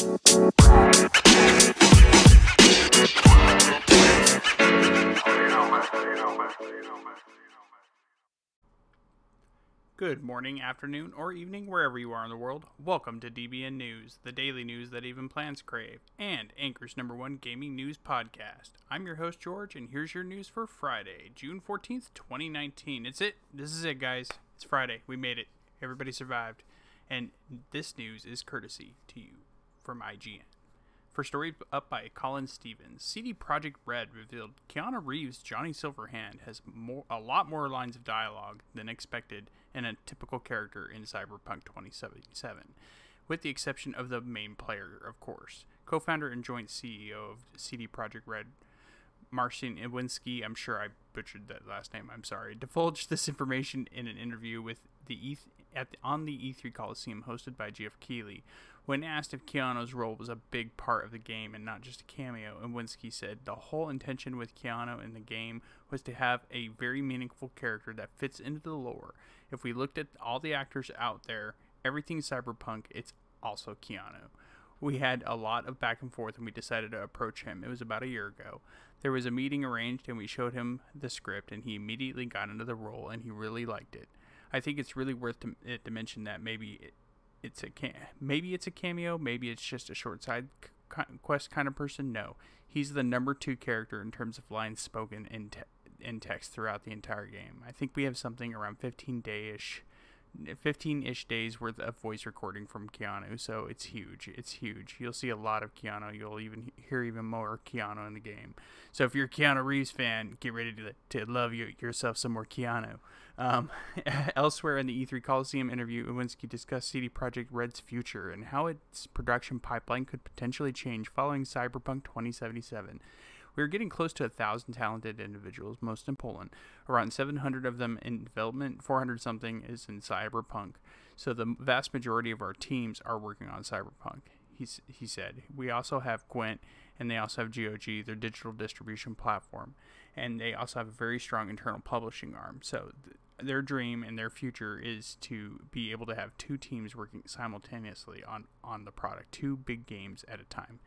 Good morning, afternoon, or evening, wherever you are in the world. Welcome to DBN News, the daily news that even plants crave, and Anchor's number one gaming news podcast. I'm your host, George, and here's your news for Friday, June 14th, 2019. It's it. This is it, guys. It's Friday. We made it. Everybody survived. And this news is courtesy to you from IGN. For story up by Colin Stevens, CD Projekt Red revealed Keanu Reeves' Johnny Silverhand has more, a lot more lines of dialogue than expected in a typical character in Cyberpunk 2077, with the exception of the main player, of course. Co-founder and joint CEO of CD Projekt Red, Marcin Iwinski, I'm sure I butchered that last name. I'm sorry. Divulged this information in an interview with the E at the, on the E3 Coliseum hosted by Geoff Keighley. When asked if Keanu's role was a big part of the game and not just a cameo, Iwinski said the whole intention with Keanu in the game was to have a very meaningful character that fits into the lore. If we looked at all the actors out there, everything cyberpunk, it's also Keanu. We had a lot of back and forth and we decided to approach him. It was about a year ago. There was a meeting arranged and we showed him the script and he immediately got into the role and he really liked it. I think it's really worth it to mention that maybe it's a cam- maybe it's a cameo, maybe it's just a short side quest kind of person. No, he's the number two character in terms of lines spoken in te- in text throughout the entire game. I think we have something around 15 day-ish 15-ish days worth of voice recording from Keanu, so it's huge. It's huge. You'll see a lot of Keanu. You'll even hear even more Keanu in the game. So if you're a Keanu Reeves fan, get ready to, to love you, yourself some more Keanu. Um, elsewhere in the E3 Coliseum interview, Iwinski discussed CD Projekt Red's future and how its production pipeline could potentially change following Cyberpunk 2077. We are getting close to a thousand talented individuals, most in Poland. Around 700 of them in development, 400 something is in cyberpunk. So the vast majority of our teams are working on cyberpunk. He's, he said. We also have Gwent, and they also have GOG, their digital distribution platform, and they also have a very strong internal publishing arm. So th- their dream and their future is to be able to have two teams working simultaneously on on the product, two big games at a time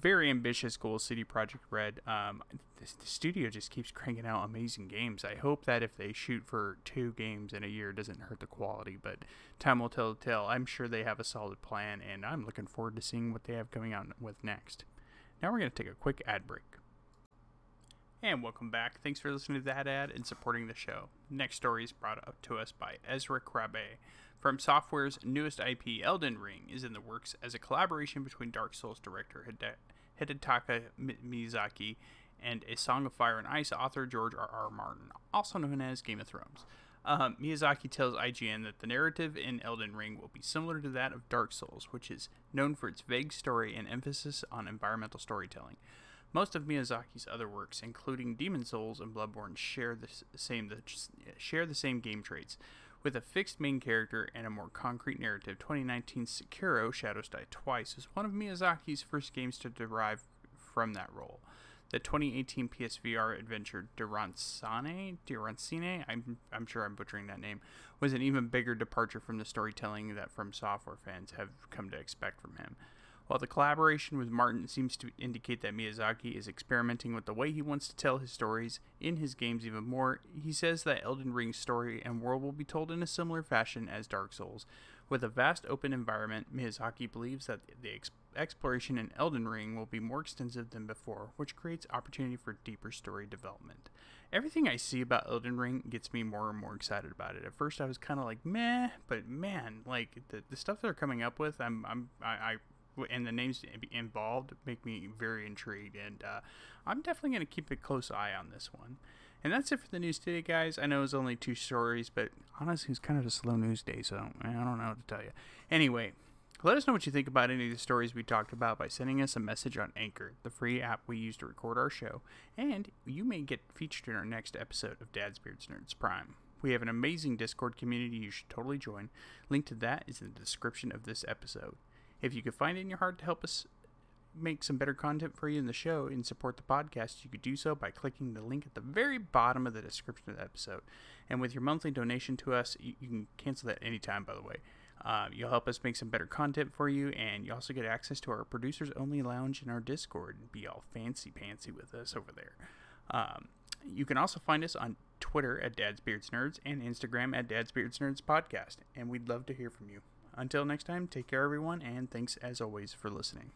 very ambitious goal, CD Projekt Red. Um, the, the, studio just keeps cranking out amazing games. I hope that if they shoot for two games in a year, doesn't hurt the quality. But time will tell. Tell. I'm sure they have a solid plan, and I'm looking forward to seeing what they have coming out with next. Now we're going to take a quick ad break. And welcome back. Thanks for listening to that ad and supporting the show. Next story is brought up to us by Ezra Krabe. From Software's newest IP, Elden Ring, is in the works as a collaboration between Dark Souls director Hidetaka Miyazaki and A Song of Fire and Ice author George R. R. Martin, also known as Game of Thrones. Uh, Miyazaki tells IGN that the narrative in Elden Ring will be similar to that of Dark Souls, which is known for its vague story and emphasis on environmental storytelling. Most of Miyazaki's other works, including Demon Souls and Bloodborne, share the same the, share the same game traits. With a fixed main character and a more concrete narrative, 2019's Sekiro Shadows Die Twice is one of Miyazaki's first games to derive from that role. The 2018 PSVR adventure Diransane, Diransine, I'm, I'm sure I'm butchering that name, was an even bigger departure from the storytelling that From Software fans have come to expect from him. While the collaboration with Martin seems to indicate that Miyazaki is experimenting with the way he wants to tell his stories in his games even more, he says that Elden Ring's story and world will be told in a similar fashion as Dark Souls. With a vast open environment, Miyazaki believes that the ex- exploration in Elden Ring will be more extensive than before, which creates opportunity for deeper story development. Everything I see about Elden Ring gets me more and more excited about it. At first, I was kind of like meh, but man, like the, the stuff they're coming up with, I'm I'm I, I and the names involved make me very intrigued. And uh, I'm definitely going to keep a close eye on this one. And that's it for the news today, guys. I know it's only two stories, but honestly, it's kind of a slow news day, so I don't know what to tell you. Anyway, let us know what you think about any of the stories we talked about by sending us a message on Anchor, the free app we use to record our show, and you may get featured in our next episode of Dad's Beards Nerds Prime. We have an amazing Discord community you should totally join. Link to that is in the description of this episode. If you could find it in your heart to help us make some better content for you in the show and support the podcast, you could do so by clicking the link at the very bottom of the description of the episode. And with your monthly donation to us, you, you can cancel that anytime, by the way. Uh, you'll help us make some better content for you, and you also get access to our producers only lounge in our Discord and be all fancy pantsy with us over there. Um, you can also find us on Twitter at Dad's Beards Nerds and Instagram at Dad's Beards Nerds Podcast, and we'd love to hear from you. Until next time, take care, everyone, and thanks as always for listening.